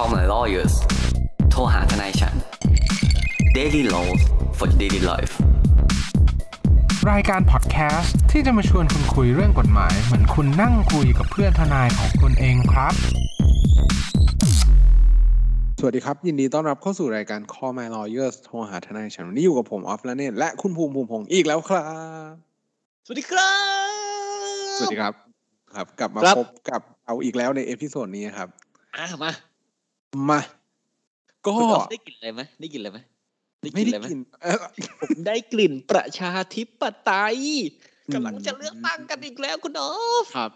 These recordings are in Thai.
call my lawyers โทรหาทนายฉัน daily laws for daily life รายการพอดแคสต์ที่จะมาชวนคุณคุยเรื่องกฎหมาย เหมือนคุณนั่งคุยกับเพื่อนทนายของคุณเองครับ สวัสดีครับ ยินดีต้อนรับเข้าสู่รายการ Call My Lawyers โทรหาทนายฉันวันนี้อยู่กับผมออฟและเนตและคุณภูมิภูมิพงศ์อีกแล้วครับ สวัสดีครับ สวัสดีครับ ครับ กลับมาครับพบกับเอาอีกแล้วในเอพิโซดนี้ครับ อะมา มาก็คุณออฟได้กลิ่นอะไรไหมได้กลิ่นอะไรไหมได้กไม่ลิ่นได้อะไรไหมกินเอ่อผมได้กลิ่นประชาธิปไตยอืมกำลังจะเลือกตั้งกันอีกแล้วคุณออฟครับ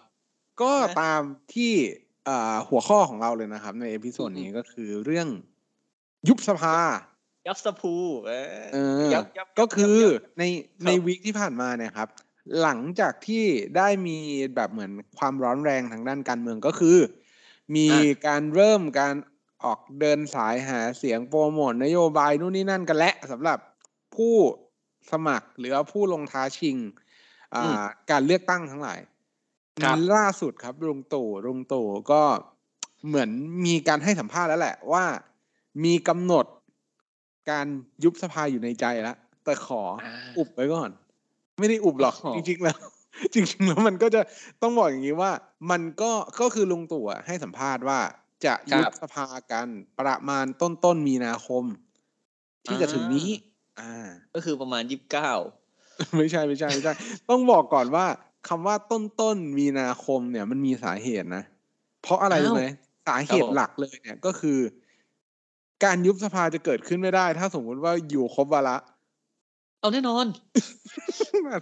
ก็นะตามที่อ่าหัวข้อของเราเลยนะครับ ในเอพิโซดนี้ก็คือเรื่องยุบสภา ยับสภูเอเอออยับยับก็คือยับยับในครับในวีคที่ผ่านมาเนี่ยครับ หลังจากที่ได้มีแบบเหมือนความร้อนแรงทางด้านการเมืองก็คือ มีการเริ่มการ ออกเดินสายหาเสียงโปรโมทนโยบายนู่นนี่นั่นกันและสำหรับผู้สมัครหรือว่าผู้ลงท้าชิงอ่าการเลือกตั้งทั้งหลายครับล่าสุดครับลุงตู่ลุงตู่ก็เหมือนมีการให้สัมภาษณ์แล้วแหละว่ามีกำหนดการยุบสภาอยู่ในใจแล้วแต่ขออ่าอุบไว้ก่อน ไม่ได้อุบหรอกอ๋อจริงๆแล้ว จริงๆแล้วมันก็จะต้องบอกอย่างนี้ว่า มันก็ก็คือลุงตู่อะให้สัมภาษณ์ว่า จะยุบสภากันประมาณต้นต้นๆมีนาคม ที่จะถึงนี้ อ่า ก็คือประมาณยี่สิบเก้าไม่ใช่ไม่ใช่ไม่ใช่ ต้องบอกก่อนว่าคำว่าต้นต้นๆมีนาคมเนี่ย มันมีสาเหตุนะ เพราะอะไรรู้ไหมสาเหตุหลักเลยเนี่ยก็คือ การยุบสภาจะเกิดขึ้นไม่ได้ ถ้าสมมุติว่าอยู่ครบวาระเอาแน่นอน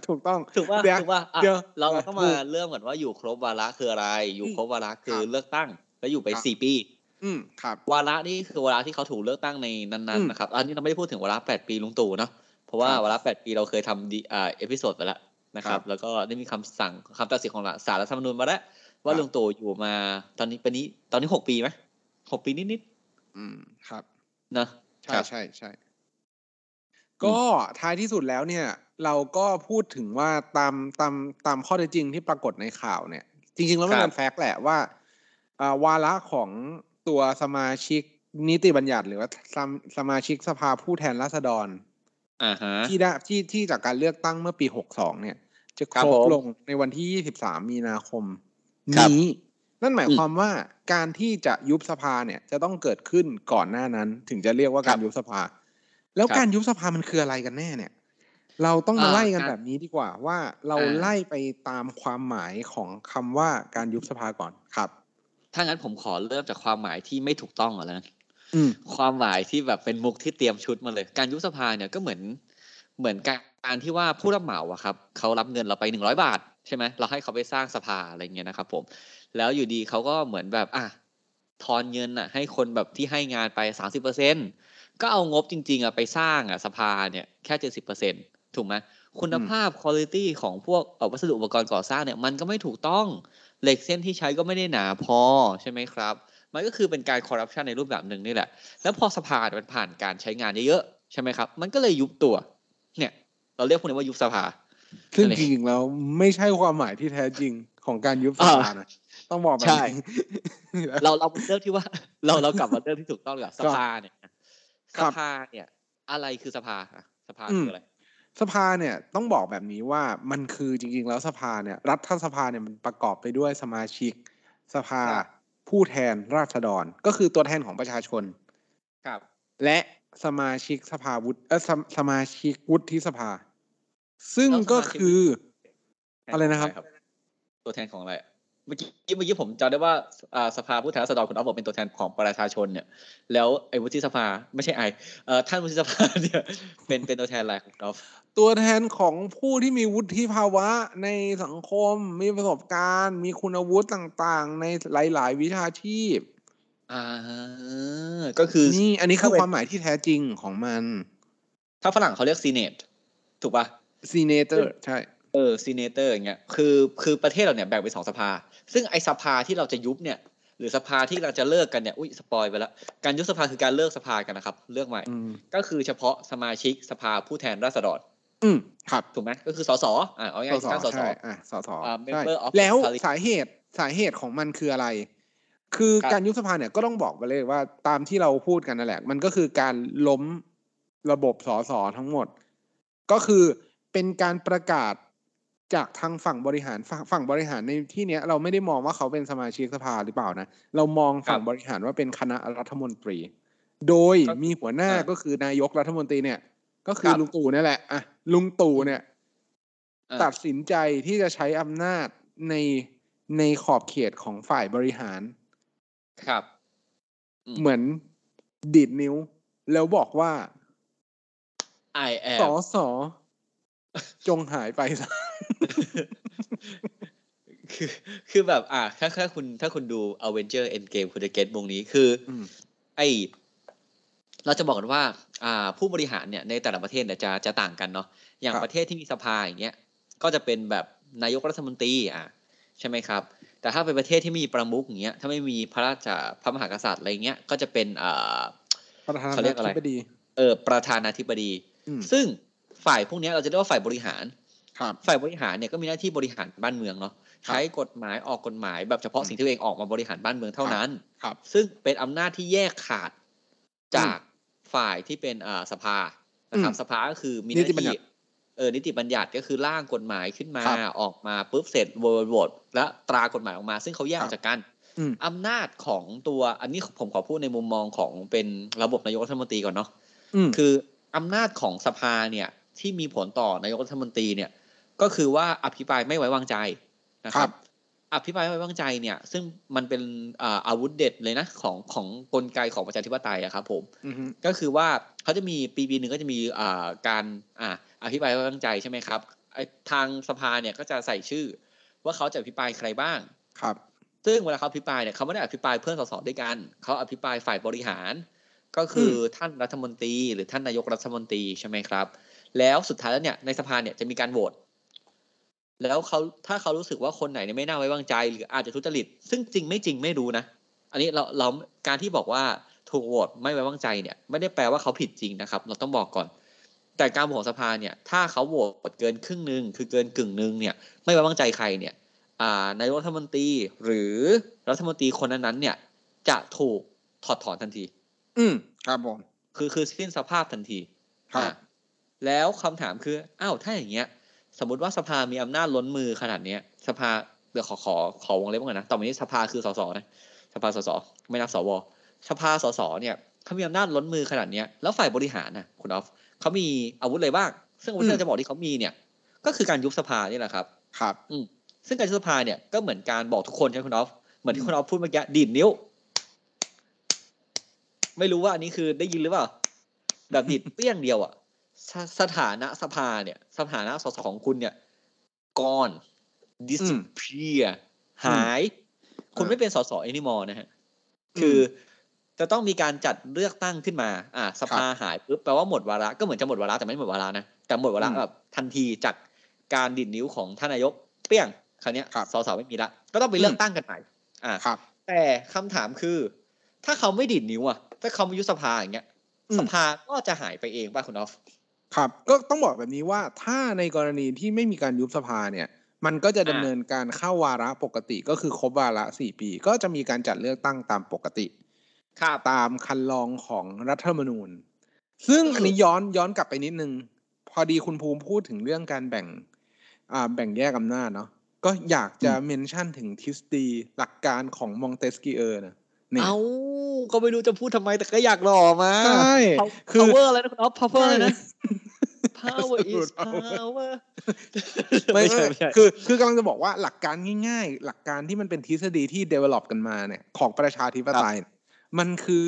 ถูกต้องถูกว่าเดี๋ยวถูกว่าอะเดี๋ยวเราอะต้องถูมากเริ่มก่อนว่าอยู่ครบวาระคืออะไร อยู่ครบวาระคือครับเลือกตั้ง แล้วอยู่ไปครับสี่ปี อืมครับวาระนี่คือวาระที่เขาถูกเลือกตั้งในนั้นอืมๆนะครับ อันนี้เราไม่ได้พูดถึงวาระแปดปีลุงตู่เนาะเพราะว่าครับวาระแปดปีเราเคยทำดีอ่า episode ไปแล้วนะครับครัรับบแล้วก็ได้มีคำสั่งคำตัดสินของศาลรัฐธรรมนูญมาแล้วว่าครับลุงตู่อยู่มาตอนนี้เป็นนี้ตอนนี้หกปีไหมหกปีนิดอืมครับๆนะใช่ครับใช่ใช่ก็ท้ายที่สุดแล้วเนี่ย เราก็พูดถึงว่าตามตามตามข้อเท็จจริงที่ปรากฏในข่าวเนี่ย จริง ๆ แล้วมันเป็นแฟกต์แหละว่าอ่า วาระของตัวสมาชิกนิติบัญญัติหรือว่าสมสมาชิกสภาผู้แทนราษฎรอ่าฮะที่ได้ที่ที่จากการเลือกตั้งเมื่อปีหกสองเนี่ย จะคครับรบผมลงในวันที่ยี่สิบสามมีนาคมครับนี้ นั่นหมายอืมความว่าการที่จะยุบสภาเนี่ยจะต้องเกิดขึ้นก่อนหน้านั้น ถึงจะเรียกว่าครัการบยุบสภา แล้วครับการยุบสภามันคืออะไรกันแน่เนี่ย เราต้องมาอ่าไล่กันการแบบนี้ดีกว่า ว่าเราอ่าไล่ไปตามความหมายของคำว่าการยุบสภาก่อนครับ ถ้างั้นผมขอเริ่มจากความหมายที่ไม่ถูกต้องก่อนแล้วกันอืมความหมายที่แบบเป็นมุกที่เตรียมชุดมาเลย การยุบสภาเนี่ยก็เหมือนเหมือนการที่ว่าผู้รับเหมาอะครับเขารับเงินเราไปหนึ่งร้อยบาทใช่ไหมเราให้เขาไปสร้างสภาอะไรเงี้ยนะครับผม แล้วอยู่ดีเขาก็เหมือนแบบอะทอนเงินอะให้คนแบบที่ให้งานไปสามสิบเปอร์เซ็นก็เอางบจริง ๆอะไปสร้างอะสภาเนี่ยแค่เจ็ดสิบเปอร์เซ็นถูกไหมคุณภาพคุณภาพของพวกเอ่อวัสดุอุปกรณ์ก่อสร้างเนี่ยมันก็ไม่ถูกต้อง เหล็กเส้นที่ใช้ก็ไม่ได้หนาพอใช่ไหมครับ มันก็คือเป็นการคอร์รัปชันในรูปแบบหนึ่งนี่แหละ แล้วพอสภาเนี่ยมันผ่านการใช้งานเยอะๆใช่ไหมครับ มันก็เลยยุบตัว เนี่ย เราเรียกพวกนี้ว่ายุบสภา ซึ่งอะไรจริงๆแล้วไม่ใช่ความหมายที่แท้จริงของการยุบสภานะต้องบอกแบบใช่นี้เราเราเริ่มที่ว่า เราเรากลับมาเริ่มที่ถูกต้องดีกว่าสภาเนี่ยครัสบภาเนี่ย อะไรคือสภาอะสภาอืมคืออะไร สภาเนี่ยต้องบอกแบบนี้ว่ามันคือจริงๆ แล้วสภาเนี่ยรัฐสภาเนี่ยมันประกอบไปด้วยสมาชิก สภาครับผู้แทนราษฎร ก็คือตัวแทนของประชาชนครับ และสมาชิกสภาวุฒิเออสมสมาชิกวุฒิสภา ซึ่งก็คืออะไรนะครับ ตัวแทนของอะไรอะเมื่อกี้เมื่อกี้ผมจำได้ว่าอ่าสภาผู้แทนราษฎรคุณอ๊อฟบอกเป็นตัวแทนของประชาชนเนี่ย แล้วไอ้วุฒิสภาไม่ใช่ไอเอ่อท่านวุฒิสภาเนี่ยเป็นเป็นตัวแทนอะไรของอ๊อฟ ตัวแทนของผู้ที่มีวุฒิภาวะในสังคม มีประสบการณ์ มีคุณวุฒิต่างๆ ในหลาย ๆ วิชาชีพ อ่า ก็คือนี่ อันนี้คือถ้าเป็นความหมายที่แท้จริงของมัน ถ้าฝรั่งเขาเรียก Senate ถูกป่ะ senator ใช่เออ senator อย่างเงี้ยคือคือประเทศเราเนี่ยแบ่งเป็นสองสภา ซึ่งไอสภาที่เราจะยุบเนี่ย หรือสภาที่เราจะเลิกกันเนี่ยอุ้ย spoil ไปแล้วการยุบสภาคือการเลิกสภากันนะครับ เลือกใหม่อืมก็คือเฉพาะสมาชิกสภาผู้แทนราษฎร อืมครับถูกไหมก็คือสสอ่าเอาง่ายๆการสสใช่อะสสอ่าใช่ member of แล้ว parliament สาเหตุสาเหตุของมันคืออะไร คือครับการยุบสภาเนี่ยก็ต้องบอกไปเลยว่าตามที่เราพูดกันนั่นแหละ มันก็คือการล้มระบบสสทั้งหมด ก็คือเป็นการประกาศจากทางฝั่งบริหารฝั่งฝั่งบริหารในที่เนี้ยเราไม่ได้มองว่าเขาเป็นสมาชิกสภาหรือเปล่านะ เรามองฝั่งครับบริหารว่าเป็นคณะรัฐมนตรี โดยก็มีหัวหน้าอ่าก็คือนายกรัฐมนตรีเนี่ย ก็คือครับลุงตู่นี่แหละอะ ลุงตู่เนี่ยอ่าตัดสินใจที่จะใช้อำนาจในในขอบเขตของฝ่ายบริหาร ครับอืมเหมือนดีดนิ้ว แล้วบอกว่า I ส am อสอจงหายไปซะคือคือแบบ อ่าถ้าถ้าคุณถ้าคุณดู Avenger Endgame คุณจะเก็ตวงนี้คืออมไอ เราจะบอกกันว่าอ่าผู้บริหารเนี่ยในแต่ละประเทศเนี่ยจะจะต่างกันเนาะอย่างครับประเทศที่มีสภาอย่างเงี้ยก็จะเป็นแบบนายกรัฐมนตรีอะใช่ไหมครับ แต่ถ้าเป็นประเทศที่ไม่มีประมุขอย่างเงี้ยถ้าไม่มีพระราชาพระมหากษัตริย์อะไรเงี้ยก็จะเป็นอ่าประธานาเขาเรียกอะไรธิบดีเออประธานาธิบดีอืมซึ่งฝ่ายพวกเนี้ยเราจะเรียกว่าฝ่ายบริหารครับฝ่ายบริหารเนี่ยก็มีหน้าที่บริหารบ้านเมืองเนาะครับใช้กฎหมายออกกฎหมายแบบเฉพาะสิ่งที่ตัวเองออกมาบริหารบ้านเมืองเท่านั้น ครับ ซึ่งเป็นอำนาจที่แยกขาดจาก ฝ่ายที่เป็นอ่าสภานะครับอืมสภาก็คือมีหนิน้าติบัญญัที่ติเออนิติบัญญัติก็คือร่างกฎหมายขึ้นมาครับออกมาปุ๊บเสร็จโหวตโหวตและตรากฎหมายออกมา ซึ่งเขาแยกอครัอบกจากกันอืมอำนาจของตัวอันนี้ผมขอพูดในมุมมองของเป็นระบบนายกรัฐมนตรีก่อนเนาะอืมคืออำนาจของสภาเนี่ยที่มีผลต่อนายกรัฐมนตรีเนี่ย ก็คือว่าอภิปรายไม่ไว้วางใจนะคครัรับบ อภิปรายไม่ไว้วางใจเนี่ย ซึ่งมันเป็นอ่าอาวุธเด็ดเลยนะของของกลไกของประชาธิปไตยอะครับผมอืมฮึก็คือว่าเขาจะมีปีปีหนึ่งก็จะมีอ่าการอ่าอภิปรายไม่ไว้วางใจใช่ไหมครับไอ้ทางสภาเนี่ยก็จะใส่ชื่อ ว่าเขาจะอภิปรายใครบ้างครับ ซึ่งเวลาเขาอภิปรายเนี่ยเขาไม่ได้อภิปรายเพื่อนสสด้วยกันเขาอภิปรายฝ่ายบริหาร ก็คืออท่านรัฐมนตรี หรือท่านนายกรัฐมนตรีใช่ไหมครับ แล้วสุดท้ายแล้วเนี่ยในสภาเนี่ยจะมีการโหวต แล้วเขาถ้าเขารู้สึกว่าคนไหนเนี่ยไม่น่าไว้วางใจ หรืออาจจะทุจริต ซึ่งจริงไม่จริงไม่รู้นะ อันนี้เราเราการที่บอกว่าถูกโหวตไม่ไว้วางใจเนี่ย ไม่ได้แปลว่าเขาผิดจริงนะครับ เราต้องบอกก่อน แต่การโหวตของสภาเนี่ยถ้าเขาโหวตเกินครึ่งหนึ่งคือเกินกึ่งหนึ่งเนี่ยไม่ไว้วางใจใครเนี่ยอ่านายกรัฐมนตรีหรือรัฐมนตรีคนนั้นๆเนี่ย จะถูกถอดถอนทันที อืมครับผมคือคือสิ้นสภาพทันทีครับอะแล้วคำถามคืออ้าวถ้าอย่างเงี้ย สมมติว่าสภามีอำนาจล้นมือขนาดเนี้ย สภาเดี๋ยวขอขอขอวงเล็บก่อนนะต่อไปนี้สภาคือสสนะสภาสสไม่นับสวสภาสสเนี่ยเขามีอำนาจล้นมือขนาดเนี้ยแล้วฝ่ายบริหารนะคุณออฟเขามีอาวุธอะไรบ้างซึ่งอาวุธที่เราจะบอกที่เขามีเนี่ย ก็คือการยุบสภานี่แหละครับ ครับ อืมซึ่งการยุบสภาเนี่ยก็เหมือนการบอกทุกคนใช่ไหมคุณออฟเหมือนที่คุณออฟพูดเมื่อกี้ดีดนิ้ว ไม่รู้ว่าอันนี้คือได้ยินหรือเปล่าแบบดีดเปี้ยงเดียวอะ สสถานะสภาเนี่ย สถานะสสของคุณเนี่ยก่อน disappear หาย คุณเออไม่เป็นสส anymore นะฮะ คือจะต้องมีการจัดเลือกตั้งขึ้นมา อ่า สภาหายปุ๊บแปลว่าหมดวาระก็เหมือนจะหมดวาระแต่ไม่หมดวาระนะ แต่หมดวาระอืมแบบทันทีจากการดิดนิ้วของท่านนายก เปี้ยงคราวเนี้ยครับสสไม่มีละ ก็ต้องไปเลืออืกมตั้งกันใหม่ อ่าครับ แต่คำถามคือ ถ้าเขาไม่ดิดนิ้วอะ ถ้าเขาไม่ยุบสภาอย่างเงี้ยอืมสภาก็จะหายไปเองป่ะคุณออฟ ครับก็ต้องบอกแบบนี้ว่าถ้าในกรณีที่ไม่มีการยุบสภาเนี่ย มันก็จะดำอ่าเนินการเข้าวาระปกติก็คือครบวาระสี่ปี ก็จะมีการจัดเลือกตั้งตามปกติครับตามคันลองของรัฐธรรมนูญ ซึ่งเอออัอันนี้ย้อนย้อนกลับไปนิดนึง พอดีคุณภูมิพูดถึงเรื่องการแบ่งอ่าแบ่งแยกอำนาจเนาะก็อยากจะเมนชั่นถึงทฤษฎีหลักการของมองเตสกีเออร์นะเนี่ยเอาก็ไม่รู้จะพูดทำไมแต่ก็อยากหล่อมาใช่ Pow- คือ power อะไรนะคุณออฟ power อะไรนะใช่ power is Absolute power power ไม่ไม่ใช่ไม่ไม่ใช่คือคือกำลังจะบอกว่าหลักการง่าย ๆ หลักการที่มันเป็นทฤษฎีที่ develop กันมาเนี่ยของประชาธิปไตยเนี่ยมันคือ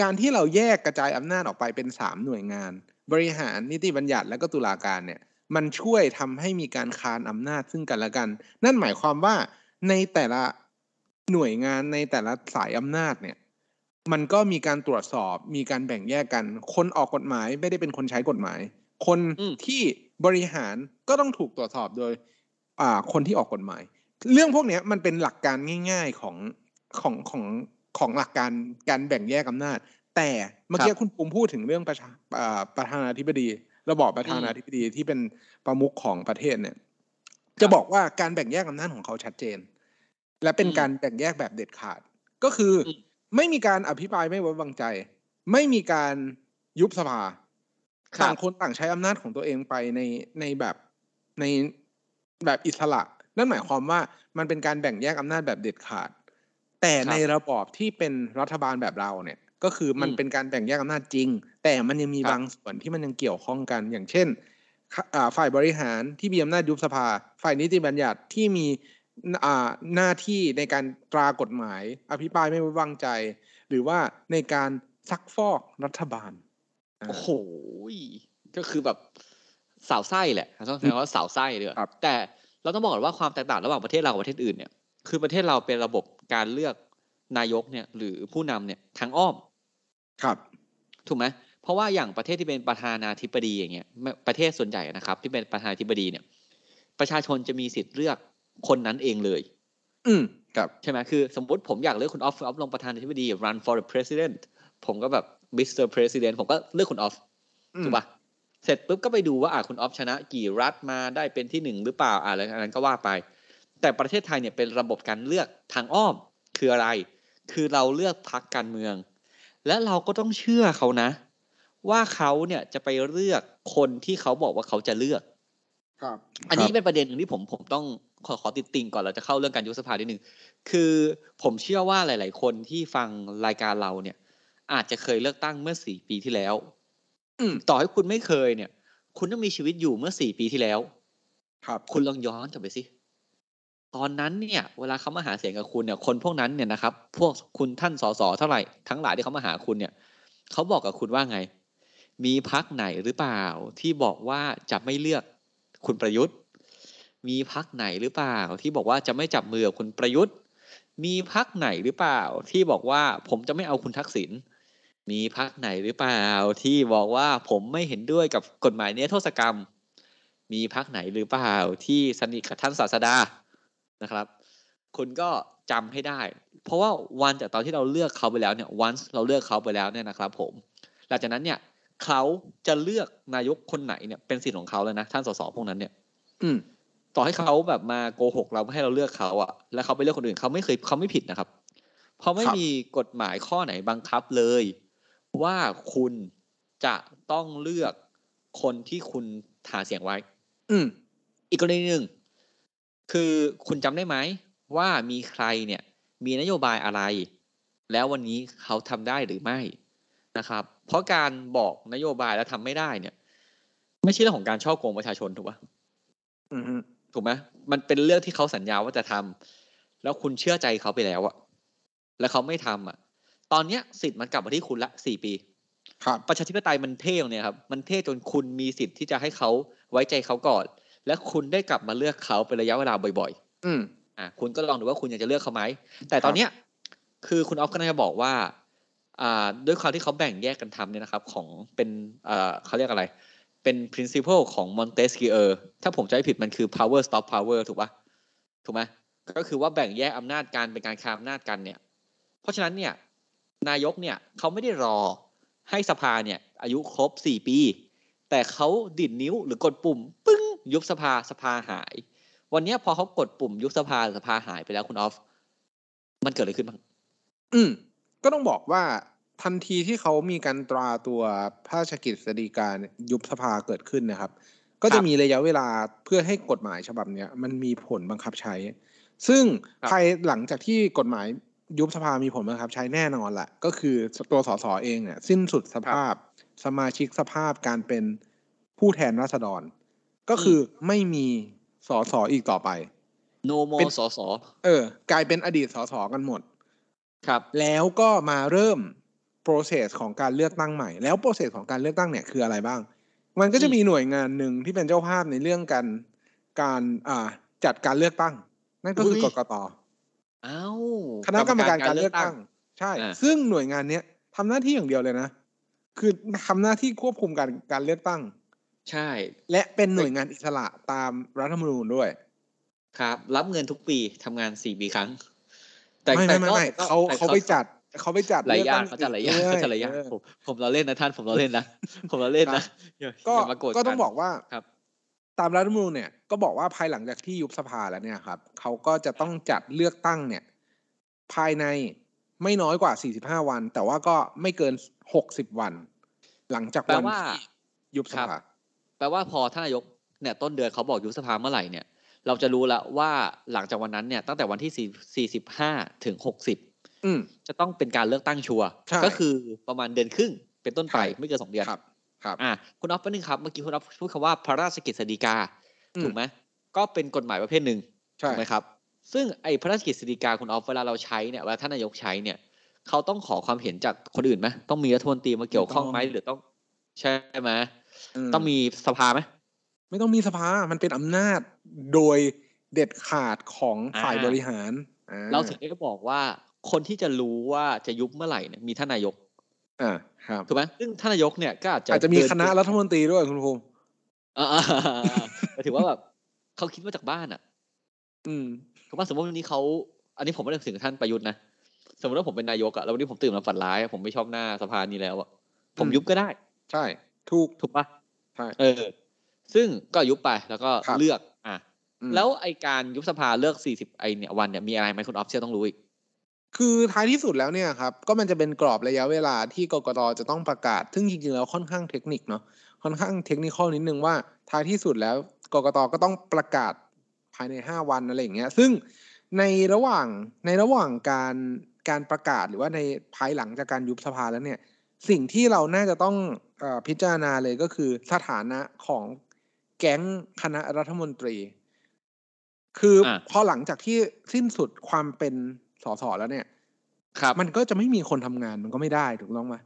การที่เราแยกกระจายอำนาจออกไปเป็นสามหน่วยงาน บริหารนิติบัญญัติและก็ตุลาการเนี่ย มันช่วยทำให้มีการคานอำนาจซึ่งกันและกัน นั่นหมายความว่าในแต่ละหน่วยงานในแต่ละสายอำนาจเนี่ยมันก็มีการตรวจสอบ มีการแบ่งแยกกัน คนออกกฎหมายไม่ได้เป็นคนใช้กฎหมาย คนอืมที่บริหารก็ต้องถูกตรวจสอบโดย อ่า คนที่ออกกฎหมาย เรื่องพวกเนี้ยมันเป็นหลักการง่าย ๆของของของของหลักการการแบ่งแยกอำนาจ แต่เมื่อกี้คุณภูมิพูดถึงเรื่องประชาอ่าประธานาธิบดี ระบอบประธานาธิบดีที่เป็นประมุขของประเทศเนี่ย จะบอกว่าการแบ่งแยกอำนาจของเขาชัดเจน และเป็นอืมการแบ่งแยกแบบเด็ดขาด ก็คืออมไม่มีการอภิปรายไม่ไว้วางใจ ไม่มีการยุบสภาครับ ต่างคนต่างใช้อำนาจของตัวเองไปในในแบบในแบบอิสระ นั่นหมายความว่ามันเป็นการแบ่งแยกอำนาจแบบเด็ดขาด แต่ครับในระบอบที่เป็นรัฐบาลแบบเราเนี่ย ก็คือมันอืมเป็นการแบ่งแยกอำนาจจริง แต่มันยังมีครับบางส่วนที่มันยังเกี่ยวข้องกัน อย่างเช่นค่ะอ่าฝ่ายบริหารที่มีอำนาจยุบสภา ฝ่ายนิติบัญญัติที่มีอ่าหน้าที่ในการตรากฎหมาย อภิปรายไม่ไว้วางใจ หรือว่าในการซักฟอกรัฐบาลอ่า โอ้โหก็คือแบบสาวไส้แหละต้องใช้คำว่าสาวไส้เลยครับแต่เราต้องบอกก่อนว่าความแตกต่างระหว่างประเทศเรากับประเทศอื่นเนี่ย คือประเทศเราเป็นระบบการเลือกนายกเนี่ยหรือผู้นำเนี่ยทางอ้อม ครับ ถูกไหมเพราะว่าอย่างประเทศที่เป็นประธานาธิบดีอย่างเงี้ยไม่ประเทศส่วนใหญ่นะครับ ที่เป็นประธานาธิบดีเนี่ย ประชาชนจะมีสิทธิ์เลือกคนนั้นเองเลย อืมครับใช่ไหมคือ สมมติผมอยากเลือกคุณออฟคุณออฟลงประธานาธิบดี run for the president ผมก็แบบ Mr. President ผมก็เลือกคุณออฟอืมถูกปะเสร็จปุ๊บก็ไปดูว่าอะคุณออฟชนะ กี่รัฐมาได้เป็นที่หนึ่งหรือเปล่าอะอะไรอันนั้นก็ว่าไป แต่ประเทศไทยเนี่ยเป็นระบบการเลือกทางอ้อมคืออะไร คือเราเลือกพักการเมือง และเราก็ต้องเชื่อเขานะ ว่าเขาเนี่ยจะไปเลือกคนที่เขาบอกว่าเขาจะเลือก ครับ อันนี้เป็นประเด็นหนึ่งที่ผมผมต้องขอขอติดติงก่อนเราจะเข้าเรื่องการยุบสภานิดนึงคือผมเชื่อว่าหลาย ๆ คนที่ฟังรายการเราเนี่ย อาจจะเคยเลือกตั้งเมื่อสี่ปีที่แล้ว อืมต่อให้คุณไม่เคยเนี่ย คุณต้องมีชีวิตอยู่เมื่อสี่ปีที่แล้ว ครับ คุณลองย้อนกลับไปสิตอนนั้นเนี่ย เวลาเขามาหาเสียงกับคุณเนี่ย คนพวกนั้นเนี่ยนะครับ พวกคุณท่านสสเท่าไหร่ทั้งหลายที่เขามาหาคุณเนี่ยเขาบอกกับคุณว่าไง มีพักไหนหรือเปล่า ที่บอกว่าจะไม่เลือกคุณประยุทธ์ มีพักไหนหรือเปล่า ที่บอกว่าจะไม่จับมือกับคุณประยุทธ์ มีพักไหนหรือเปล่า ที่บอกว่าผมจะไม่เอาคุณทักษิณ มีพักไหนหรือเปล่า ที่บอกว่าผมไม่เห็นด้วยกับกฎหมายเนี้ยโทษกรรม มีพักไหนหรือเปล่า ที่สนิทกับท่านศาสดานะครับ คุณก็จำให้ได้ เพราะว่าวันจากตอนที่เราเลือกเขาไปแล้วเนี่ย once เราเลือกเขาไปแล้วเนี่ยนะครับ ผมหลังจากนั้นเนี่ยเขาจะเลือกนายกคนไหนเนี่ยเป็นสิทธิ์ของเขาแล้วนะท่านสสพวกนั้นเนี่ย อืมต่อให้เขาแบบมาโกหกเราไม่ให้เราเลือกเขาอะแล้วเขาไปเลือกคนอื่นเขาไม่เคยเขาไม่ผิดนะครับ เพราะไม่ครับมีกฎหมายข้อไหนบังคับเลย ว่าคุณจะต้องเลือกคนที่คุณหาเสียงไว้ อืม อีกกรณีหนึ่งคือคุณจำได้ไหม ว่ามีใครเนี่ย มีนโยบายอะไร แล้ววันนี้เขาทำได้หรือไม่นะครับ เพราะการบอกนโยบายแล้วทำไม่ได้เนี่ย ไม่ใช่เรื่องของการช่อโกงประชาชนถูกปะอืมถูกไหมมันเป็นเรื่องที่เขาสัญญาว่าจะทำแล้วคุณเชื่อใจเขาไปแล้วอะแล้วเขาไม่ทำอะ ตอนเนี้ยสิทธิ์มันกลับมาที่คุณละสี่ปี ครับ ประชาธิปไตยมันเท่ตรงเนี่ยครับ มันเท่จนคุณมีสิทธิ์ที่จะให้เขาไว้ใจเขาก่อน และคุณได้กลับมาเลือกเขาเป็นระยะเวลาบ่อยอืมๆอะคุณก็ลองดูว่าคุณอยากจะเลือกเขาไหม แต่ตอนเนี้ยคือคุณออฟก็น่าจะบอกว่า อ่า ด้วยความที่เขาแบ่งแยกกันทำเนี่ยนะครับ ของเป็นอ่าเขาเรียกอะไร เป็น principle ของ Montesquieu ถ้าผมจำไม่ผิดมันคือ power stop power ถูกปะถูกไหมก็คือว่าแบ่งแยกอำนาจการเป็นการคาอำนาจกันเนี่ย เพราะฉะนั้นเนี่ย นายกเนี่ยเขาไม่ได้รอให้สภาเนี่ยอายุครบสี่ปี แต่เขาดิดนิ้วหรือกดปุ่มปึ้งยุบสภาสภาหาย วันเนี้ยพอเขากดปุ่มยุบสภาสภาหายไปแล้วคุณออฟ มันเกิดอะไรขึ้นบ้างอืม ก็ต้องบอกว่าทันทีที่เขามีการตราตัวพระราชกิจสีกายุบสภาเกิดขึ้นนะครับ ก็จะมีระยะเวลาเพื่อให้กฎหมายฉบับเนี้ยมันมีผลบังคับใช้ ซึ่งครับภายหลังจากที่กฎหมาย ยุบสภามีผลบังคับ ใช้แน่นอนแหละก็คือตัวสสเองเนี่ยสิ้นสุดสภาพสมาชิกสภาพการเป็นผู้แทนราษฎร ก็คือไม่มีสสอีกต่อไป no เป็ more นสสเออ กลายเป็นอดีตสสกันหมด ครับ แล้วก็มาเริ่ม process ของการเลือกตั้งใหม่ แล้ว process ของการเลือกตั้งเนี่ยคืออะไรบ้าง มันก็จะอืมมีหน่วยงานหนึ่งที่เป็นเจ้าภาพในเรื่องการการอ่าจัดการเลือกตั้ง นั่นก็คือกกตเอ้าคณะกรรมการการเลือกตั้ง ใช่อ่าซึ่งหน่วยงานเนี้ยทำหน้าที่อย่างเดียวเลยนะ คือทำหน้าที่ควบคุมการการเลือกตั้ง ใช่ และเป็นหน่วยงานอิสระตามรัฐธรรมนูญด้วย ครับ รับเงินทุกปีทำงานสี่ปีครั้ง แต่ไม่แต่ไม่ไม่ก็ไม่แต่ก็เขาแต่เขาไปจัดเขาไปจัดหลายอย่างลืเขากจะตั้หลายอย่างด้วเขาจะหลายอย่างเออผมผมเราเล่นนะท่านผมเราเล่นนะผมเราเล่นนะอย่าก็อย่ามาโกรธก็ต้องนบอกว่าครับ ตามรัฐธรรมนูญเนี่ยก็บอกว่าภายหลังจากที่ยุบสภาแล้วเนี่ยครับเขาก็จะต้องจัดเลือกตั้งเนี่ยภายในไม่น้อยกว่า 45 วัน แต่ว่าก็ไม่เกิน 60 วัน หลังจากแปลวันว่าที่ยุบสครับภาแปลว่าพอท่านนายกเนี่ยต้นเดือนเขาบอกยุบสภาเมื่อไหร่เนี่ยเราจะรู้แล้วว่าหลังจากวันนั้นเนี่ยตั้งแต่วันที่สี่สิบห้าถึงหกสิบอืมจะต้องเป็นการเลือกตั้งชัวร์ใช่ก็คือประมาณเดือนครึ่งเป็นต้นไปใช่ไม่เกินสองเดือน ครับครับอะคุณอ๊อฟแป๊บนึงครับ เมื่อกี้คุณอ๊อฟพูดคำว่าพระราชกฤษฎีกาอืมถูกไหมก็เป็นกฎหมายประเภทหนึ่งใช่ถูกไหมครับ ซึ่งไอ้พระราชกฤษฎีกาคุณออฟเวลาเราใช้เนี่ยเวลาท่านนายกใช้เนี่ยเขาต้องขอความเห็นจากคนอื่นไหมต้องมีรัฐมนตรีมาเกี่ยวข้องไหมหรือต้องใช่ไหมต้องมีสภาไหมไม่ต้องมีสภา มันเป็นอำนาจโดยเด็ดขาดของฝ่ายอ่าบริหารอ่เราถึงได้บอกว่าคนที่จะรู้ว่าจะยุบเมื่อไหร่เนี่ยมีท่านนายก อ่าครับถูกไหมซึ่งท่านนายกเนี่ยก็อาจจะอาจจะมีเดิคณะรัฐมนตรีด้วยคุณภูมิอ่าๆแต่ถือว่าแบบเขาคิดมาจากบ้านอะ อืมถูกป่ะสมมติวันนี้เขาอันนี้ผมไม่ได้ถึงท่านประยุทธ์นะสมมติว่าผมเป็นนายกอะแล้ววันนี้ผมตื่นมาฝันร้ายอะผมไม่ชอบหน้าสภานี้แล้วอะผมอืมยุบก็ได้ ใช่ ถูกถูกป่ะใช่เออ ซึ่งก็ยุบไปแล้วก็ครับเลือก อะอืมแล้วไอการยุบสภาเลือก40ไอเนี่ยวันเนี่ยมีอะไรไหมคุณออฟเชียต้องรู้อีก คือท้ายที่สุดแล้วเนี่ยครับ ก็มันจะเป็นกรอบระยะเวลาที่กกตจะต้องประกาศ ซึ่งจริงๆแล้วค่อนข้างเทคนิคเนาะค่อนข้างเทคนิคนิดนึงว่าท้ายที่สุดแล้วกกตก็ต้องประกาศภายในห้าวันอะไรอย่างเงี้ย ซึ่งในระหว่างในระหว่างการการประกาศหรือว่าในภายหลังจากการยุบสภาแล้วเนี่ย สิ่งที่เราน่าจะต้องเออพิจารณาเลยก็คือสถานะของแก๊งคณะรัฐมนตรี คืออะพอหลังจากที่สิ้นสุดความเป็น สสแล้วเนี่ย ครับ มันก็จะไม่มีคนทำงานมันก็ไม่ได้ถูกต้องไหม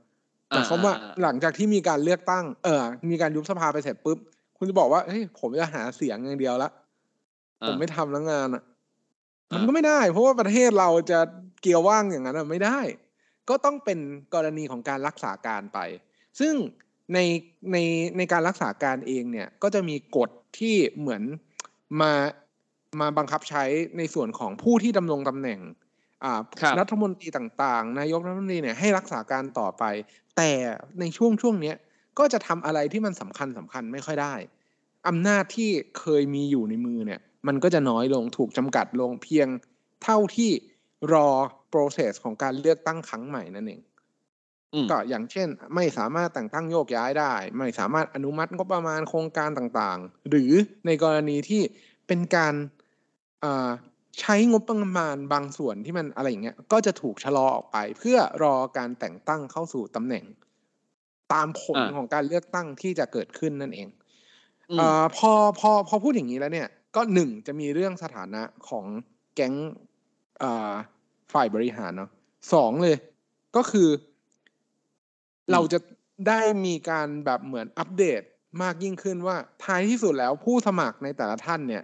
อ่าแต่เขามว่าอ่าหลังจากที่มีการเลือกตั้ง เออ มีการยุบสภาไปเสร็จปุ๊บ คุณจะบอกว่าเฮ้ยผมจะหาเสียงอย่างเดียวละผมไม่ทำแล้วงานอะอ่ามัมันก็ไม่ได้ เพราะว่าประเทศเราจะเกี่ยวว่างอย่างนั้นอะไม่ได้ ก็ต้องเป็นกรณีของการรักษาการไป ซึ่งในในในการรักษาการเองเนี่ย ก็จะมีกฎที่เหมือนมามาบังคับใช้ในส่วนของผู้ที่ดำรงตำแหน่งอ่าค รับรัฐมนตรีต่างๆ นายกรัฐมนตรีเนี่ยให้รักษาการต่อไป แต่ในช่วงช่วงเนี้ยก็จะทำอะไรที่มันสำคัญสำคัญไม่ค่อยได้อำนาจที่เคยมีอยู่ในมือเนี่ย มันก็จะน้อยลงถูกจำกัดลงเพียงเท่าที่รอ process ของการเลือกตั้งครั้งใหม่นั่นเองอืมก็อย่างเช่น ไม่สามารถแต่งตั้งโยกย้ายได้ ไม่สามารถอนุมัติงบประมาณโครงการต่างๆ หรือในกรณีที่เป็นการอ่า ใช้งบประมาณบางส่วนที่มันอะไรอย่างเงี้ย ก็จะถูกชะลอออกไป เพื่อรอการแต่งตั้งเข้าสู่ตำแหน่ง ตามผลอ่าของการเลือกตั้งที่จะเกิดขึ้นนั่นเองอืมเอ่อพอพอพอพูดอย่างนี้แล้วเนี่ย ก็หนึ่งจะมีเรื่องสถานะของแก๊งอ่าฝ่ายบริหารเนาะสองเลย ก็คือ เราจะได้มีการแบบเหมือนอัปเดตมากยิ่งขึ้นว่าท้ายที่สุดแล้วผู้สมัครในแต่ละท่านเนี่ย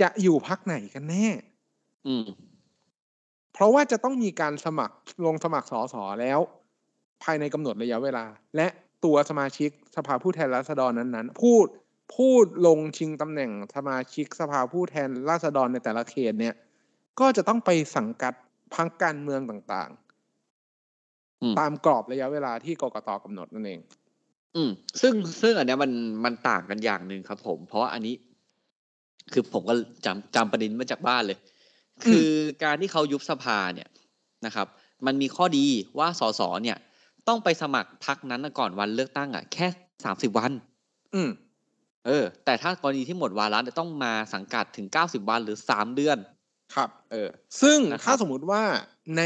จะอยู่พักไหนกันแน่ อืม เพราะว่าจะต้องมีการสมัครลงสมัครสอสอแล้ว ภายในกำหนดระยะเวลา และตัวสมาชิกสภาผู้แทนราษฎรนั้นๆ พูดพูดลงชิงตำแหน่งสมาชิกสภาผู้แทนราษฎรในแต่ละเขตเนี่ย ก็จะต้องไปสังกัดพักการเมืองต่างอืมๆตามกรอบระยะเวลาที่กกตกำหนดนั่นเอง อืม ซึ่งซึ่งอันเนี้ยมันมันต่างกันอย่างหนึ่งครับผม เพราะว่าอันนี้ คือผมก็จำจำประเด็นมาจากบ้านเลย คือการที่เขายุบสภาเนี่ยนะครับ มันมีข้อดีว่าสสเนี่ย ต้องไปสมัครพักนั้นน่ะก่อนวันเลือกตั้งอะแค่สามสิบวัน อืม เออ แต่ถ้ากรณีที่หมดวาระเนี่ยต้องมาสังกัดถึงเก้าสิบวันหรือสามเดือน ครับ เออ ซึ่งนะครับถ้าสมมุติว่าใน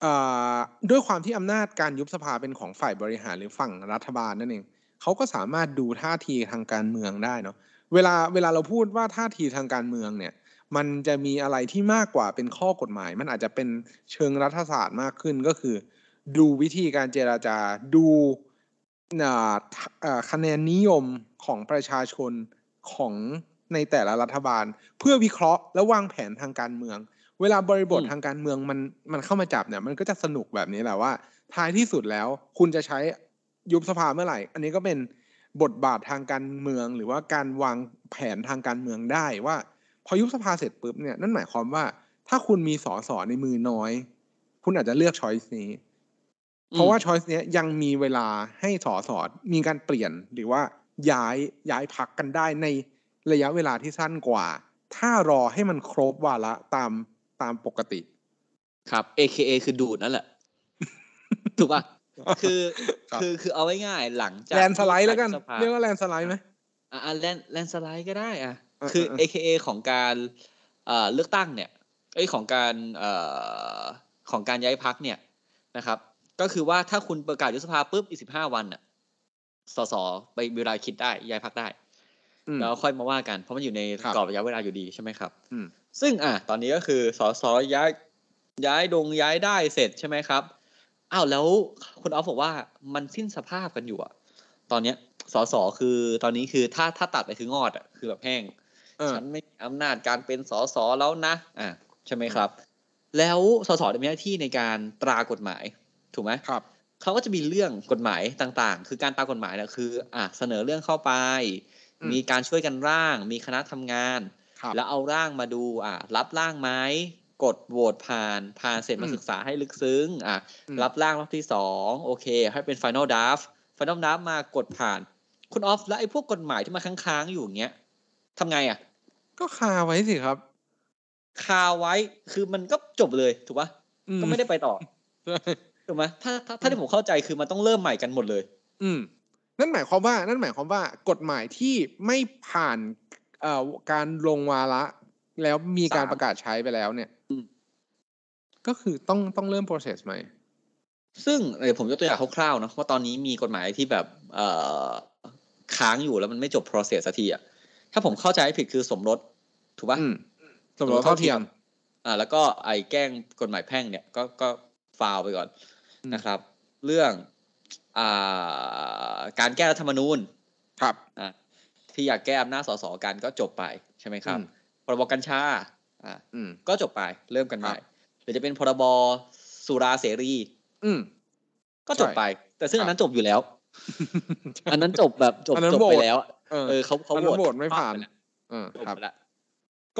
เอ่อด้วยความที่อำนาจการยุบสภาเป็นของฝ่ายบริหารหรือฝั่งรัฐบาลนั่นเองเขาก็สามารถดูท่าทีทางการเมืองได้เนาะ เวลาเวลาเราพูดว่าท่าทีทางการเมืองเนี่ย มันจะมีอะไรที่มากกว่าเป็นข้อกฎหมาย มันอาจจะเป็นเชิงรัฐศาสตร์มากขึ้นก็คือ ดูวิธีการเจราจาดูอ่าเอ่อคะแนนนิยมของประชาชนของในแต่ละรัฐบาล เพื่อวิเคราะห์และวางแผนทางการเมือง เวลาบริบทอืมทางการเมืองมันมันเข้ามาจับเนี่ยมันก็จะสนุกแบบนี้แหละว่า ท้ายที่สุดแล้วคุณจะใช้ยุบสภาเมื่อไหร่ อันนี้ก็เป็น บทบาททางการเมืองหรือว่าการวางแผนทางการเมืองได้ว่า พอยุบสภาเสร็จปุ๊บเนี่ยนั่นหมายความว่า ถ้าคุณมีสอสอในมือน้อย คุณอาจจะเลือกช้อยส์นี้ เพราะว่าช้อยส์เนี้ยยังมีเวลาให้สอสอมีการเปลี่ยนหรือว่าย้ายย้ายพักกันได้ในระยะเวลาที่สั้นกว่า ถ้ารอให้มันครบวาระตามตามปกติ ครับ AKA คือดูดนั่นแหละ ถูกป่ะ คือครับคือคือเอาไว้ง่ายหลังจากแลนด์สไลด์แล้วกันที่สภาเรียกว่าแลนด์สไลด์ไหมอ่าแลนแลนสไลด์ก็ได้อะอ่าคืออ่า AKA ของการเอ่อเลือกตั้งเนี่ยไอ้ยของการเอ่อของการย้ายพักเนี่ยนะครับ ก็คือว่าถ้าคุณประกาศยุบสภาปุ๊บอีกสิบห้าวันน่ะสสไปเวลาคิดได้ย้ายพักได้อืมแล้วค่อยมาว่ากัน เพราะมันอยู่ในครับกรอบระยะเวลาอยู่ดีใช่ไหมครับอืมซึ่งอะตอนนี้ก็คือสสย้ายย้ายดงย้ายได้เสร็จใช่ไหมครับ อ้าวแล้วคุณออฟบอกว่ามันสิ้นสภาพกันอยู่อะตอนเนี้ยสสคือตอนนี้คือถ้าถ้าตัดไปคืองอดอะคือแบบแห้งเออฉันไม่มีอำนาจการเป็นสสแล้วนะอะใช่ไหมครับ แล้วสสจะมีหน้าที่ในการตรากฎหมายถูกไหมครับเขาก็จะมีเรื่องกฎหมายต่างๆ คือการตามกฎหมายเนี่ยคือ อะเสนอเรื่องเข้าไปอืมมีการช่วยกันร่าง มีคณะทำงานครับแล้วเอาร่างมาดูอะรับร่างไหม กดโหวตผ่านผ่านเสร็จมาอืมศึกษาให้ลึกซึ้ง อะอืมรับร่างรอบที่สองโอเค ให้เป็น final draft final draft มากดผ่าน คุณออฟแล้วไอ้พวกกฎหมายที่มาค้างๆอยู่อย่างเงี้ยทำไงอะ ก็คาไว้สิครับ คาไว้คือมันก็จบเลยถูกปะอืก็ไม่ได้ไปต่อใช่ถูกไหมถ้าถ้าถ้าที่ผมเข้าใจคือมันต้องเริ่มใหม่กันหมดเลย อืม นั่นหมายความว่า นั่นหมายความว่ากฎหมายที่ไม่ผ่านเอ่อการลงวาระแล้วมีการศาลประกาศใช้ไปแล้วเนี่ยอืม ก็คือต้องต้องเริ่ม process ใหม่ ซึ่งเดี๋ยวผมยกตัวอย่างคร่าวๆนะว่าตอนนี้มีกฎหมายที่แบบเอ่อค้างอยู่แล้วมันไม่จบ process สักทีอะถ้าผมเข้าใจไม่ผิดคือสมรสถูกปะอืมสมรสเท่าเทียมอ่าแล้วก็ไอ้แกล้งกฎหมายแพ่งเนี่ยก็ก็ฟาวไปก่อนอืมนะครับ เรื่องอ่าการแก้รัฐธรรมนูญครับอ่าที่อยากแก้อำนาจสสกันก็จบไปใช่ไหมครับอืมพรบกัญชาอ่าอืมก็จบไปเริ่มกันใหม่ครับ หรือจะเป็นพรบสุราเสรี อืม ก็จบไป แต่ซึ่งครับอันนั้นจบอยู่แล้ว อันนั้นจบแบบจบอันนั้นจบโหวไปตแล้วอะเออเออเขาเขาอันโหนั้นวตโหวตไม่ผ่านปแล้วเออจบครับไปแล้ว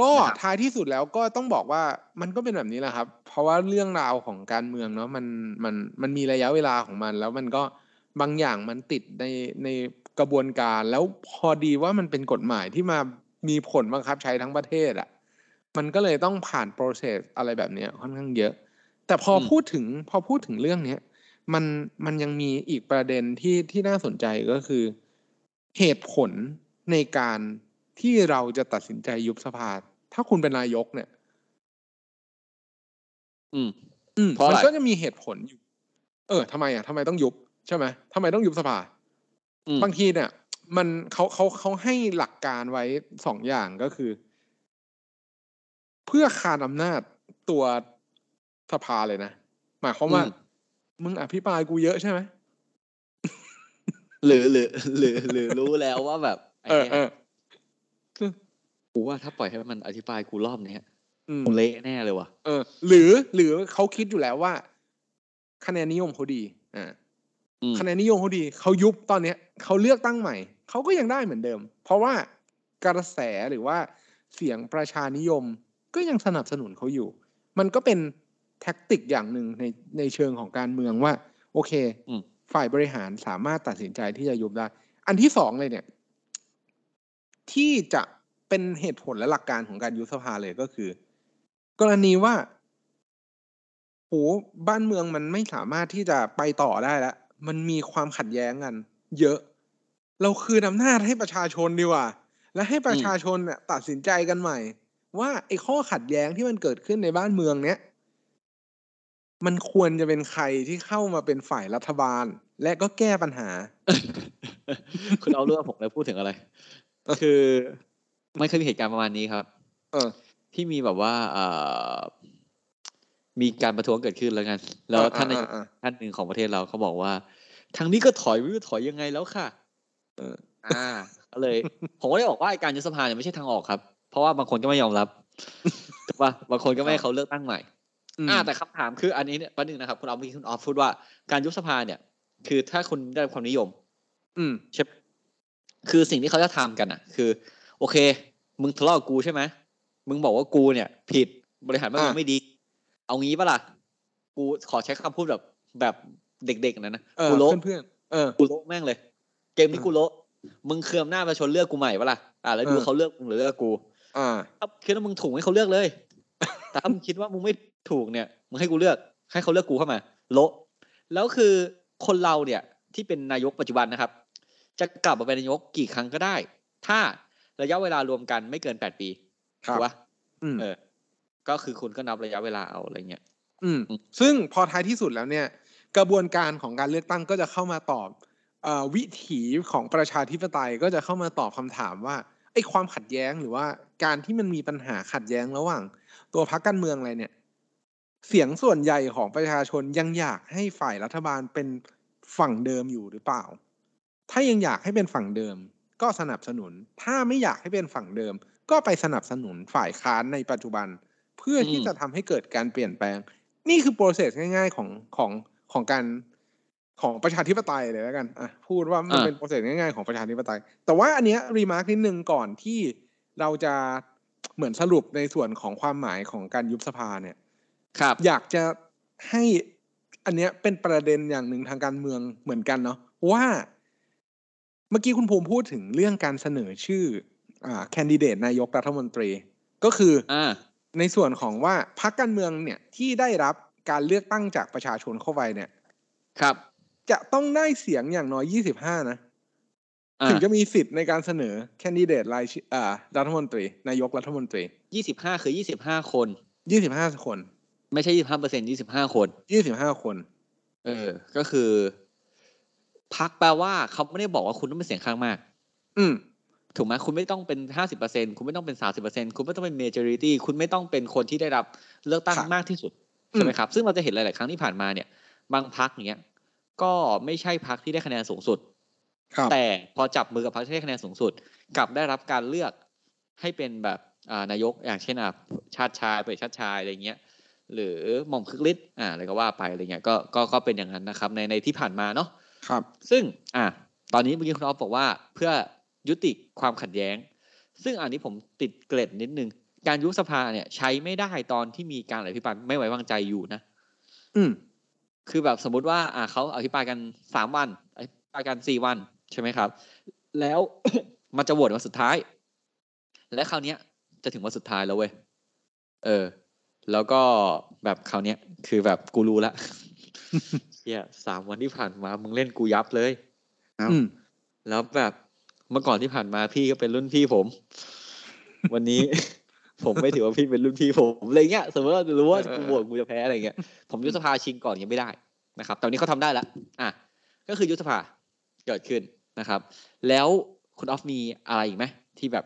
ก็นะครับท้ายที่สุดแล้วก็ต้องบอกว่ามันก็เป็นแบบนี้แหละครับ เพราะว่าเรื่องราวของการเมืองเนาะมันมันมันมีระยะเวลาของมัน แล้วมันก็บางอย่างมันติดในในกระบวนการ แล้วพอดีว่ามันเป็นกฎหมายที่มามีผลบังคับใช้ทั้งประเทศอะ่ะ มันก็เลยต้องผ่าน process อะไรแบบเนี้ยค่อนข้างเยอะ แต่พออมพูดถึงพอพูดถึงเรื่องเนี้ยมันมันยังมีอีกประเด็นที่ที่น่าสนใจก็คือ เหตุผลในการที่เราจะตัดสินใจยุบสภา ถ้าคุณเป็นนายกเนี่ย อืม อืมเพราะมันอะไรก็จะมีเหตุผลอยู่ เออทำไมอะทำไมต้องยุบใช่ไหมทำไมต้องยุบสภาอืมบางทีเนี่ย มันเขาเขาเขาให้หลักการไว้สองอย่างก็คือ เพื่อคานอำนาจตัวสภาเลยนะหมายความว่าอืมมึงอภิปรายกูเยอะใช่ไหมหรือหรือหรือหรือรู้แล้วว่าแบบไอ้เออเนี่ยเออกูว่าถ้าปล่อยให้มันอธิบายกูรอบเนี้ยอืมกูเละแน่เลยว่ะเออ หรือหรือเขาคิดอยู่แล้วว่า คะแนนนิยมเขาดีอ่าอืมคะแนนนิยมเขาดีเขายุบตอนเนี้ยเขาเลือกตั้งใหม่เขาก็ยังได้เหมือนเดิม เพราะว่ากระแสหรือว่าเสียงประชานิยม ก็ยังสนับสนุนเขาอยู่ มันก็เป็นแท็กติกอย่างหนึ่งในในเชิงของการเมืองว่า โอเคอืมฝ่ายบริหารสามารถตัดสินใจที่จะยุบได้ อันที่สองเลยเนี่ย ที่จะเป็นเหตุผลและหลักการของการยุบสภาเลยก็คือ กรณีว่าโหบ้านเมืองมันไม่สามารถที่จะไปต่อได้แล้วมันมีความขัดแย้งกัน เยอะ เราคืนอำนาจให้ประชาชนดีกว่า และให้ประชาชนเนี่ยตัดสินใจกันใหม่ ว่าไอ้ข้อขัดแย้งที่มันเกิดขึ้นในบ้านเมืองเนี้ยมันควรจะเป็นใครที่เข้ามาเป็นฝ่ายรัฐบาล และก็แก้ปัญหา คุณเอาเรื่องผมเลยพูดถึงอะไรคือมันเคยมีเหตุการณ์ประมาณนี้ครับ เออ ที่มีแบบว่าเอ่อมีการประท้วงเกิดขึ้นแล้วกัน แล้วอ่าท่านนายกอ่าอ่าท่านหนึ่งของประเทศเราเขาบอกว่า ทางนี้ก็ถอยไม่รู้จะถอยยังไงแล้วค่ะ เออ อ่าก็เลย ผมก็ได้บอกว่าไอ้การยุบสภาเนี่ยไม่ใช่ทางออกครับ เพราะว่าบางคนก็ไม่ยอมรับถูกป่ะบางคนก็ไม่ให้เขาเลือกตั้งใหม่มอ่าแต่คำถามคืออันนี้เนี่ยประเด็นงนะครับคุณออฟเมื่อกี้คุณออฟพูดว่าการยุบสภาเนี่ย คือถ้าคุณได้รับความนิยม อืมใช่คือสิ่งที่เขาจะทำกันอะ คือ โอเค มึงทะเลาะกับกูใช่ไหมมึงบอกว่ากูเนี่ย ผิดบริหารบ้านเมืองอะไม่ดี เอางี้ปะล่ะกูขอใช้คำพูดแบบแบบเด็กๆนะนะเออกูโละเพื่อนๆเออกูโละแม่งเลย เกมนี้อะกูโละมึงเคลือมหน้าประชาชนเลือกกูใหม่ปะล่ะอ่าแล้วดูเออเขาเลือกมึงหรือเลือกกู อ่าถ้าคิดว่ามึงถูกให้เขาเลือกเลยแต่ถ้ามึงคิดว่ามึงไม่ถูกเนี่ยมึงให้กูเลือก ให้เขาเลือกกูเข้ามา โละแล้วคือคนเราเนี่ยที่เป็นนายกปัจจุบันนะครับ จะกลับมาเป็นนายกกี่ครั้งก็ได้ ถ้าระยะเวลารวมกันไม่เกินแปดปีครับถูกปะอืมเออ ก็คือคุณก็นับระยะเวลาเอาอะไรเงี้ยอืมอืม ซึ่งพอท้ายที่สุดแล้วเนี่ย กระบวนการของการเลือกตั้งก็จะเข้ามาตอบเออวิถีของประชาธิปไตยก็จะเข้ามาตอบคำถามว่าไอ้ความขัดแย้งหรือว่า การที่มันมีปัญหาขัดแย้งระหว่าง ตัวพรรคการเมืองอะไรเนี่ย เสียงส่วนใหญ่ของประชาชนยังอยากให้ฝ่ายรัฐบาลเป็นฝั่งเดิมอยู่หรือเปล่า ถ้ายังอยากให้เป็นฝั่งเดิม ก็สนับสนุน ถ้าไม่อยากให้เป็นฝั่งเดิม ก็ไปสนับสนุนฝ่ายค้านในปัจจุบัน เพื่อที่อืมจะทำให้เกิดการเปลี่ยนแปลง นี่คือโปรเซสง่าย ๆของของของการของประชาธิปไตยเลยแล้วกันอะพูดว่ามันเป็นโปรเซสง่ายๆของประชาธิปไตย แต่ว่าอันเนี้ยรีมาร์คนิดนึงก่อนที่ เราจะเหมือนสรุปในส่วนของความหมายของการยุบสภาเนี่ย ครับ อยากจะให้อันเนี้ยเป็นประเด็นอย่างหนึ่งทางการเมืองเหมือนกันเนาะว่าเมื่อกี้คุณภูมิพูดถึงเรื่องการเสนอชื่ออ่าแคนดิเดตนายกรัฐมนตรี ก็คืออ่าในส่วนของว่าพรรคการเมืองเนี่ยที่ได้รับการเลือกตั้งจากประชาชนเข้าไปเนี่ย ครับ จะต้องได้เสียงอย่างน้อย25นะอ่า ถึงจะมีสิทธิ์ในการเสนอแคนดิเดตรายชื่ออ่ารัฐมนตรี นายกรัฐมนตรียี่สิบห้าคือยี่สิบห้าคน25คน ไม่ใช่ยี่สิบห้าเปอร์เซ็นยี่สิบห้าคน25คน เออ ก็คือพักแปลว่าเขาไม่ได้บอกว่าคุณต้องเป็นเสียงข้างมาก อืมถูกไหมคุณไม่ต้องเป็นห้าสิบเปอร์เซ็นคุณไม่ต้องเป็นสาสิบเปอร์เซ็นคุณไม่ต้องเป็น majority คุณไม่ต้องเป็นคนที่ได้รับเลือกตั้งครับมากที่สุดอืมใช่ไหมครับ ซึ่งเราจะเห็นหลาย ๆ ครั้งที่ผ่านมาเนี่ย บางพักเนี้ยก็ไม่ใช่พักที่ได้คะแนนสูงสุดครับ แต่พอจับมือกับพรรคที่ได้คะแนนสูงสุด กลับได้รับการเลือกให้เป็นแบบอ่านายกอย่างเช่นอะชาติชายเปิดชาติชายอะไรเงี้ยหรือหม่อมคึกฤทธิ์อ่าอะไรก็ว่าไปอะไรเงี้ยก็ก็ก็เป็นอย่างนั้นนะครับในในที่ผ่านมาเนาะครับ ซึ่งอะตอนนี้เมื่อกี้คุณออฟบอกว่าเพื่อยุติความขัดแย้ง ซึ่งอันนี้ผมติดเกร็ดนิดนึง การยุบสภาเนี่ย ใช้ไม่ได้ตอนที่มีการอภิปรายไม่ไว้วางใจอยู่นะ อืม คือแบบสมมุติว่า อ่าเขาอภิปรายกันสามวันอภิปรายกันสี่วัน ใช่ไหมครับ แล้วมันจะโหวตวันสุดท้าย และคราวเนี้ยจะถึงวันสุดท้ายแล้วเว้ยเออ แล้วก็แบบคราวเนี้ยคือแบบกูรู้ละเฮียสามวันที่ผ่านมามึงเล่นกูยับเลยอืมแล้วแบบเมื่อก่อนที่ผ่านมาพี่ก็เป็นรุ่นพี่ผม วันนี้ ผมไม่ถือว่าพี่เป็นรุ่นพี่ผมอะไรเงี้ยสมมติว่ารู้ว่าเออกูโหวตกูจะแพ้อะไรเงี้ยผมยุบสภาชิงก่อนยังไม่ได้นะครับแต่วันนี้เขาทำได้แล้วอะก็คือยุบสภาเกิดขึ้น นะครับ แล้วคุณออฟมีอะไรอีกไหมที่แบบ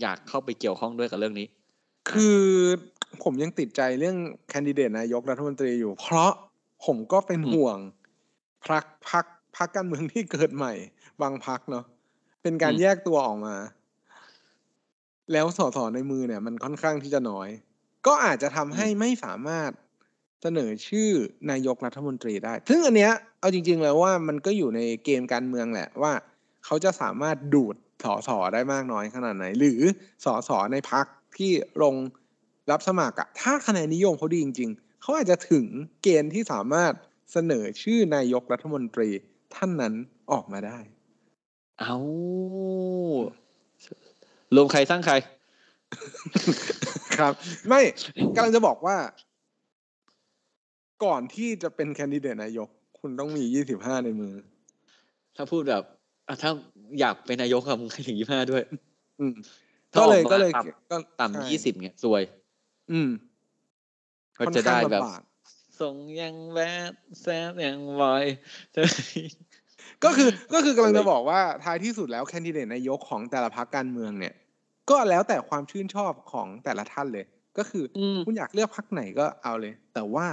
อยากเข้าไปเกี่ยวข้องด้วยกับเรื่องนี้ คือผมยังติดใจเรื่องแคนดิเดตนายกรัฐมนตรีอยู่ เพราะผมก็เป็นอืมห่วงพรรคพรรคพรรคการเมืองที่เกิดใหม่ บางพรรคเนาะเป็นการแยกตัวออกมา แล้วสสในมือเนี่ย มันค่อนข้างที่จะน้อย ก็อาจจะทำให้ไม่สามารถ เสนอชื่อนายกรัฐมนตรีได้ ซึ่งอันเนี้ยเอาจริง ๆ แล้วว่ามันก็อยู่ในเกมการเมืองแหละว่า เขาจะสามารถดูดสอสอได้มากน้อยขนาดไหน หรือสอสอในพักที่ลงรับสมัครอะถ้าคะแนนนิยมเขาดีจริง ๆ เขาอาจจะถึงเกณฑ์ที่สามารถเสนอชื่อนายกรัฐมนตรีท่านนั้นออกมาได้ เอารวมใครสร้างใคร ครับ ไม่กำลังจะบอกว่า ก่อนที่จะเป็นแคนดิเดตนายก คุณต้องมียี่สิบห้าในมือ ถ้าพูดแบบอะถ้าอยากเป็นนายกอะมึงให้ถึงยี่ห้าด้วย อืมถ้าก็เลยออกมาก็เลยต่ำก็ต่ำใช่ยี่สิบเนี่ยซวย อืมก็จะได้แบบค่อนข้างลำบากส่งยังแบดแซดยังบอยก็คือก็คือกำลังจะบอกว่าท้ายที่สุดแล้วแคนดิเดตนายกของแต่ละพรรคการเมืองเนี่ย ก็แล้วแต่ความชื่นชอบของแต่ละท่านเลย ก็คืออมคุณอยากเลือกพรรคไหนก็เอาเลย แต่ว่า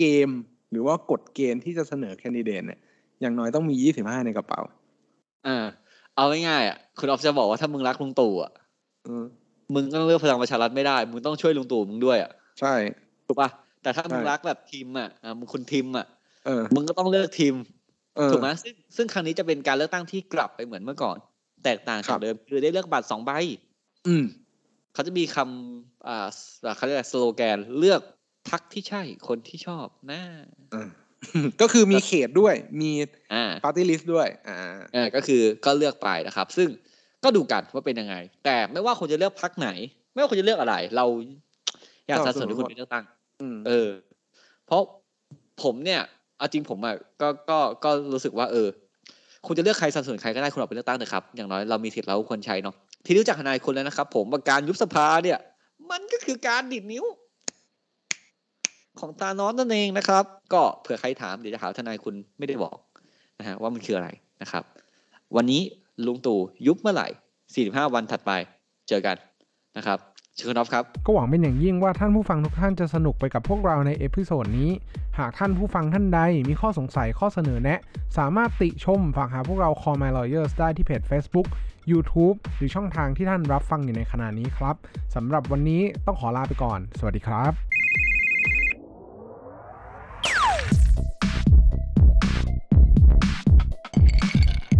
เกมหรือว่ากฎเกณฑ์ที่จะเสนอแคนดิเดตเนี่ยอย่างน้อยต้องมียี่สิบห้าในกระเป๋าอ่าเอาง่ายๆอะคุณออฟจะบอกว่าถ้ามึงรักลุงตู่อะอืมมึงก็เลือกพลังประชารัฐไม่ได้ มึงต้องช่วยลุงตู่มึงด้วยอะใช่ถูกป่ะแต่ถ้ามึงใช่รักแบบทีมอะอ่ามึงคุณทีมอะเออมึงก็ต้องเลือกทีมเออถูกไหมซึ่งซึ่งครั้งนี้จะเป็นการเลือกตั้งที่กลับไปเหมือนเมื่อก่อน แตกต่างครัจากบเดิมคือได้เลือกบัตรสองใบอืมเขาจะมีคำอ่าเขาเรียกอะไรสโลแกนเลือก พักที่ใช่คนที่ชอบนะอ่าก็คือมีเขตด้วยมีอ่าปาร์ตี้ลิสต์ด้วย อ่าเออก็คือก็เลือกไปนะครับ ซึ่งก็ดูกันว่าเป็นยังไง แต่ไม่ว่าคุณจะเลือกพักไหน ไม่ว่าคุณจะเลือกอะไร เราอยากสนับสนุนให้คุณไปเลือกตั้งอืมเออ เพราะผมเนี่ยเอาจริงผมอะก็ก็ก็รู้สึกว่า เออ คุณจะเลือกใครสนับสนุนใครก็ได้คุณออกไปเลือกตั้งเถอะครับ อย่างน้อยเรามีสิทธิ์เราควรใช้เนาะที่รู้จักทนายคุณแล้วนะครับ ผมว่าการยุบสภาเนี่ย มันก็คือการดีดนิ้ว ของธานอสนั่นเองนะครับ ก็เผื่อใครถามเดี๋ยวจะหาทนายคุณไม่ได้บอกนะฮะว่ามันคืออะไรนะครับ วันนี้ลุงตู่ยุบเมื่อไหร่ 45 วันถัดไปเจอกันนะครับเชิญนอฟครับ ก็หวังเป็นอย่างยิ่งว่าท่านผู้ฟังทุกท่านจะสนุกไปกับพวกเราใน episode นี้ หากท่านผู้ฟังท่านใดมีข้อสงสัยข้อเสนอแนะ สามารถติชมฝากหาพวกเรา Call My Lawyers ได้ที่เพจ Facebook YouTube หรือช่องทางที่ท่านรับฟังอยู่ในขณะนี้ครับสำหรับวันนี้ต้องขอลาไปก่อน สวัสดีครับ